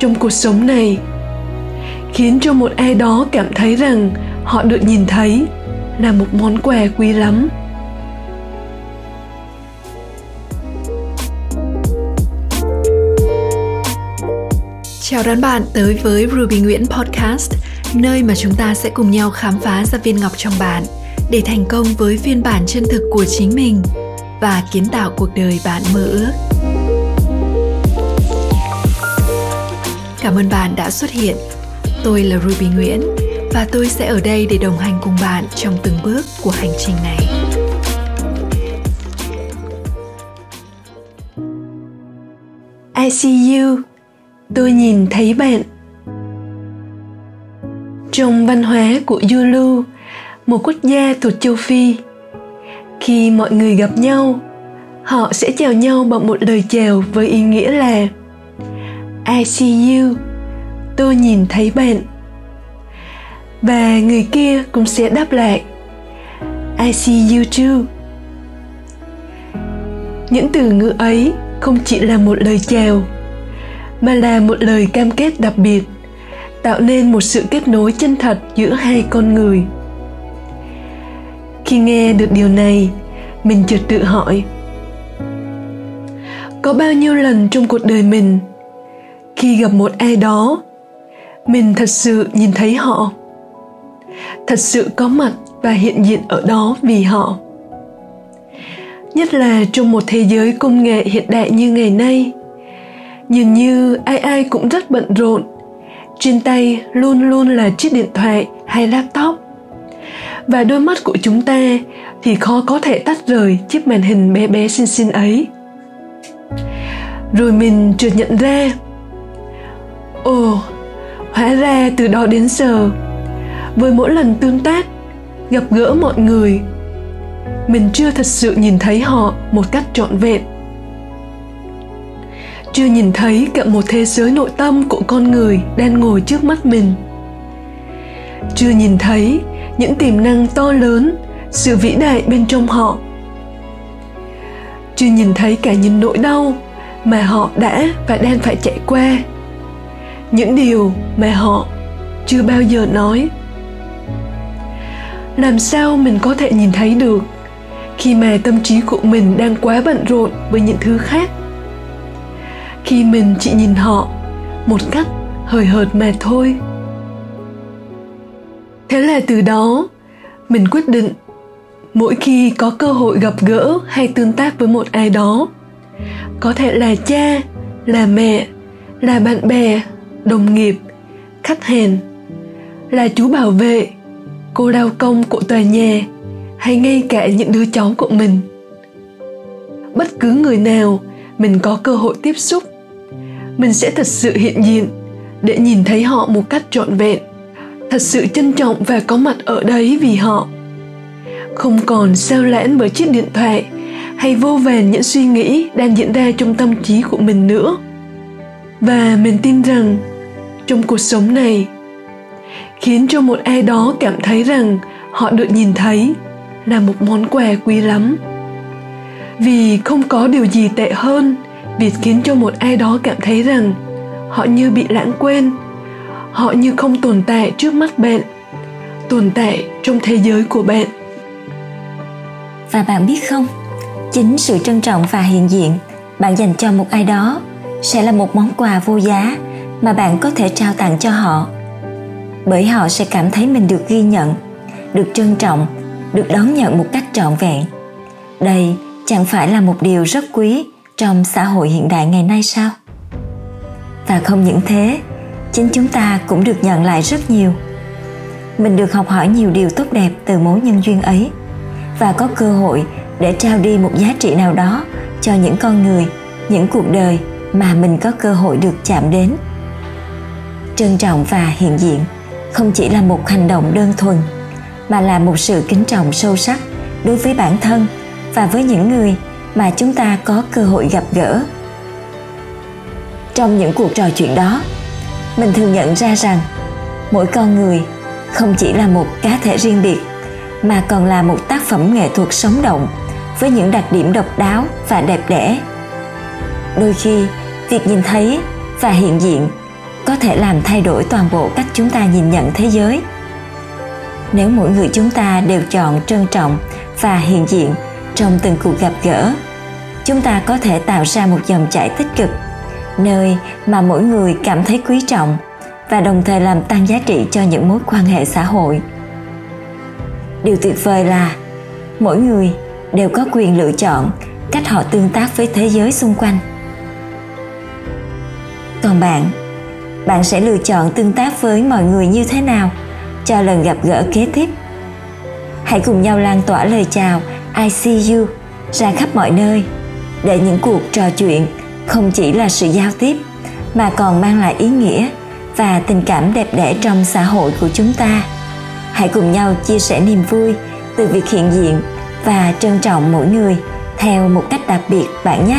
trong cuộc sống này khiến cho một ai đó cảm thấy rằng họ được nhìn thấy là một món quà quý lắm Chào đón bạn tới với Ruby Nguyễn Podcast, nơi mà chúng ta sẽ cùng nhau khám phá ra viên ngọc trong bạn để thành công với phiên bản chân thực của chính mình và kiến tạo cuộc đời bạn mơ ước. Cảm ơn bạn đã xuất hiện. Tôi là Ruby Nguyễn và tôi sẽ ở đây để đồng hành cùng bạn trong từng bước của hành trình này. I see you tôi nhìn thấy bạn trong văn hóa của Yulu, một quốc gia thuộc châu Phi, khi mọi người gặp nhau, họ sẽ chào nhau bằng một lời chào với ý nghĩa là I see you, tôi nhìn thấy bạn. Và người kia cũng sẽ đáp lại I see you too. Những từ ngữ ấy không chỉ là một lời chào mà là một lời cam kết đặc biệt tạo nên một sự kết nối chân thật giữa hai con người khi nghe được điều này mình chợt tự hỏi có bao nhiêu lần trong cuộc đời mình khi gặp một ai đó, mình thật sự nhìn thấy họ thật sự có mặt và hiện diện ở đó vì họ nhất là trong một thế giới công nghệ hiện đại như ngày nay nhìn như ai ai cũng rất bận rộn. Trên tay luôn luôn là chiếc điện thoại hay laptop. Và đôi mắt của chúng ta thì khó có thể tách rời chiếc màn hình bé bé xinh xinh ấy. Rồi mình chợt nhận ra Ồ, hóa ra từ đó đến giờ với mỗi lần tương tác gặp gỡ mọi người mình chưa thật sự nhìn thấy họ một cách trọn vẹn. Chưa nhìn thấy cả một thế giới nội tâm của con người đang ngồi trước mắt mình. Chưa nhìn thấy những tiềm năng to lớn sự vĩ đại bên trong họ. Chưa nhìn thấy cả những nỗi đau mà họ đã và đang phải chạy qua những điều mà họ chưa bao giờ nói. Làm sao mình có thể nhìn thấy được khi mà tâm trí của mình đang quá bận rộn với những thứ khác? Khi mình chỉ nhìn họ một cách hời hợt mà thôi. Thế là từ đó, mình quyết định mỗi khi có cơ hội gặp gỡ hay tương tác với một ai đó, có thể là cha, là mẹ, là bạn bè đồng nghiệp, khách hàng, là chú bảo vệ, cô lao công của tòa nhà, hay ngay cả những đứa cháu của mình. Bất cứ người nào mình có cơ hội tiếp xúc, mình sẽ thật sự hiện diện để nhìn thấy họ một cách trọn vẹn, thật sự trân trọng và có mặt ở đấy vì họ. Không còn sao lãng bởi chiếc điện thoại hay vô vàn những suy nghĩ đang diễn ra trong tâm trí của mình nữa. Và mình tin rằng trong cuộc sống này, khiến cho một ai đó cảm thấy rằng họ được nhìn thấy là một món quà quý lắm. Vì không có điều gì tệ hơn, việc khiến cho một ai đó cảm thấy rằng họ như bị lãng quên, họ như không tồn tại trước mắt bạn, tồn tại trong thế giới của bạn. Và bạn biết không, chính sự trân trọng và hiện diện bạn dành cho một ai đó sẽ là một món quà vô giá mà bạn có thể trao tặng cho họ. Bởi họ sẽ cảm thấy mình được ghi nhận, được trân trọng, được đón nhận một cách trọn vẹn. Đây chẳng phải là một điều rất quý trong xã hội hiện đại ngày nay sao? Và không những thế, chính chúng ta cũng được nhận lại rất nhiều. Mình được học hỏi nhiều điều tốt đẹp từ mối nhân duyên ấy và có cơ hội để trao đi một giá trị nào đó cho những con người, những cuộc đời mà mình có cơ hội được chạm đến trân trọng và hiện diện, không chỉ là một hành động đơn thuần, mà là một sự kính trọng sâu sắc đối với bản thân và với những người mà chúng ta có cơ hội gặp gỡ. Trong những cuộc trò chuyện đó, mình thường nhận ra rằng mỗi con người không chỉ là một cá thể riêng biệt, mà còn là một tác phẩm nghệ thuật sống động với những đặc điểm độc đáo và đẹp đẽ. Đôi khi, việc nhìn thấy và hiện diện có thể làm thay đổi toàn bộ cách chúng ta nhìn nhận thế giới. Nếu mỗi người chúng ta đều chọn trân trọng và hiện diện trong từng cuộc gặp gỡ, chúng ta có thể tạo ra một dòng chảy tích cực, nơi mà mỗi người cảm thấy quý trọng và đồng thời làm tăng giá trị cho những mối quan hệ xã hội. Điều tuyệt vời là mỗi người đều có quyền lựa chọn cách họ tương tác với thế giới xung quanh. Còn bạn bạn sẽ lựa chọn tương tác với mọi người như thế nào? Cho lần gặp gỡ kế tiếp. Hãy cùng nhau lan tỏa lời chào, i see you, ra khắp mọi nơi. Để những cuộc trò chuyện không chỉ là sự giao tiếp, mà còn mang lại ý nghĩa và tình cảm đẹp đẽ trong xã hội của chúng ta. Hãy cùng nhau chia sẻ niềm vui từ việc hiện diện và trân trọng mỗi người theo một cách đặc biệt bạn nhé.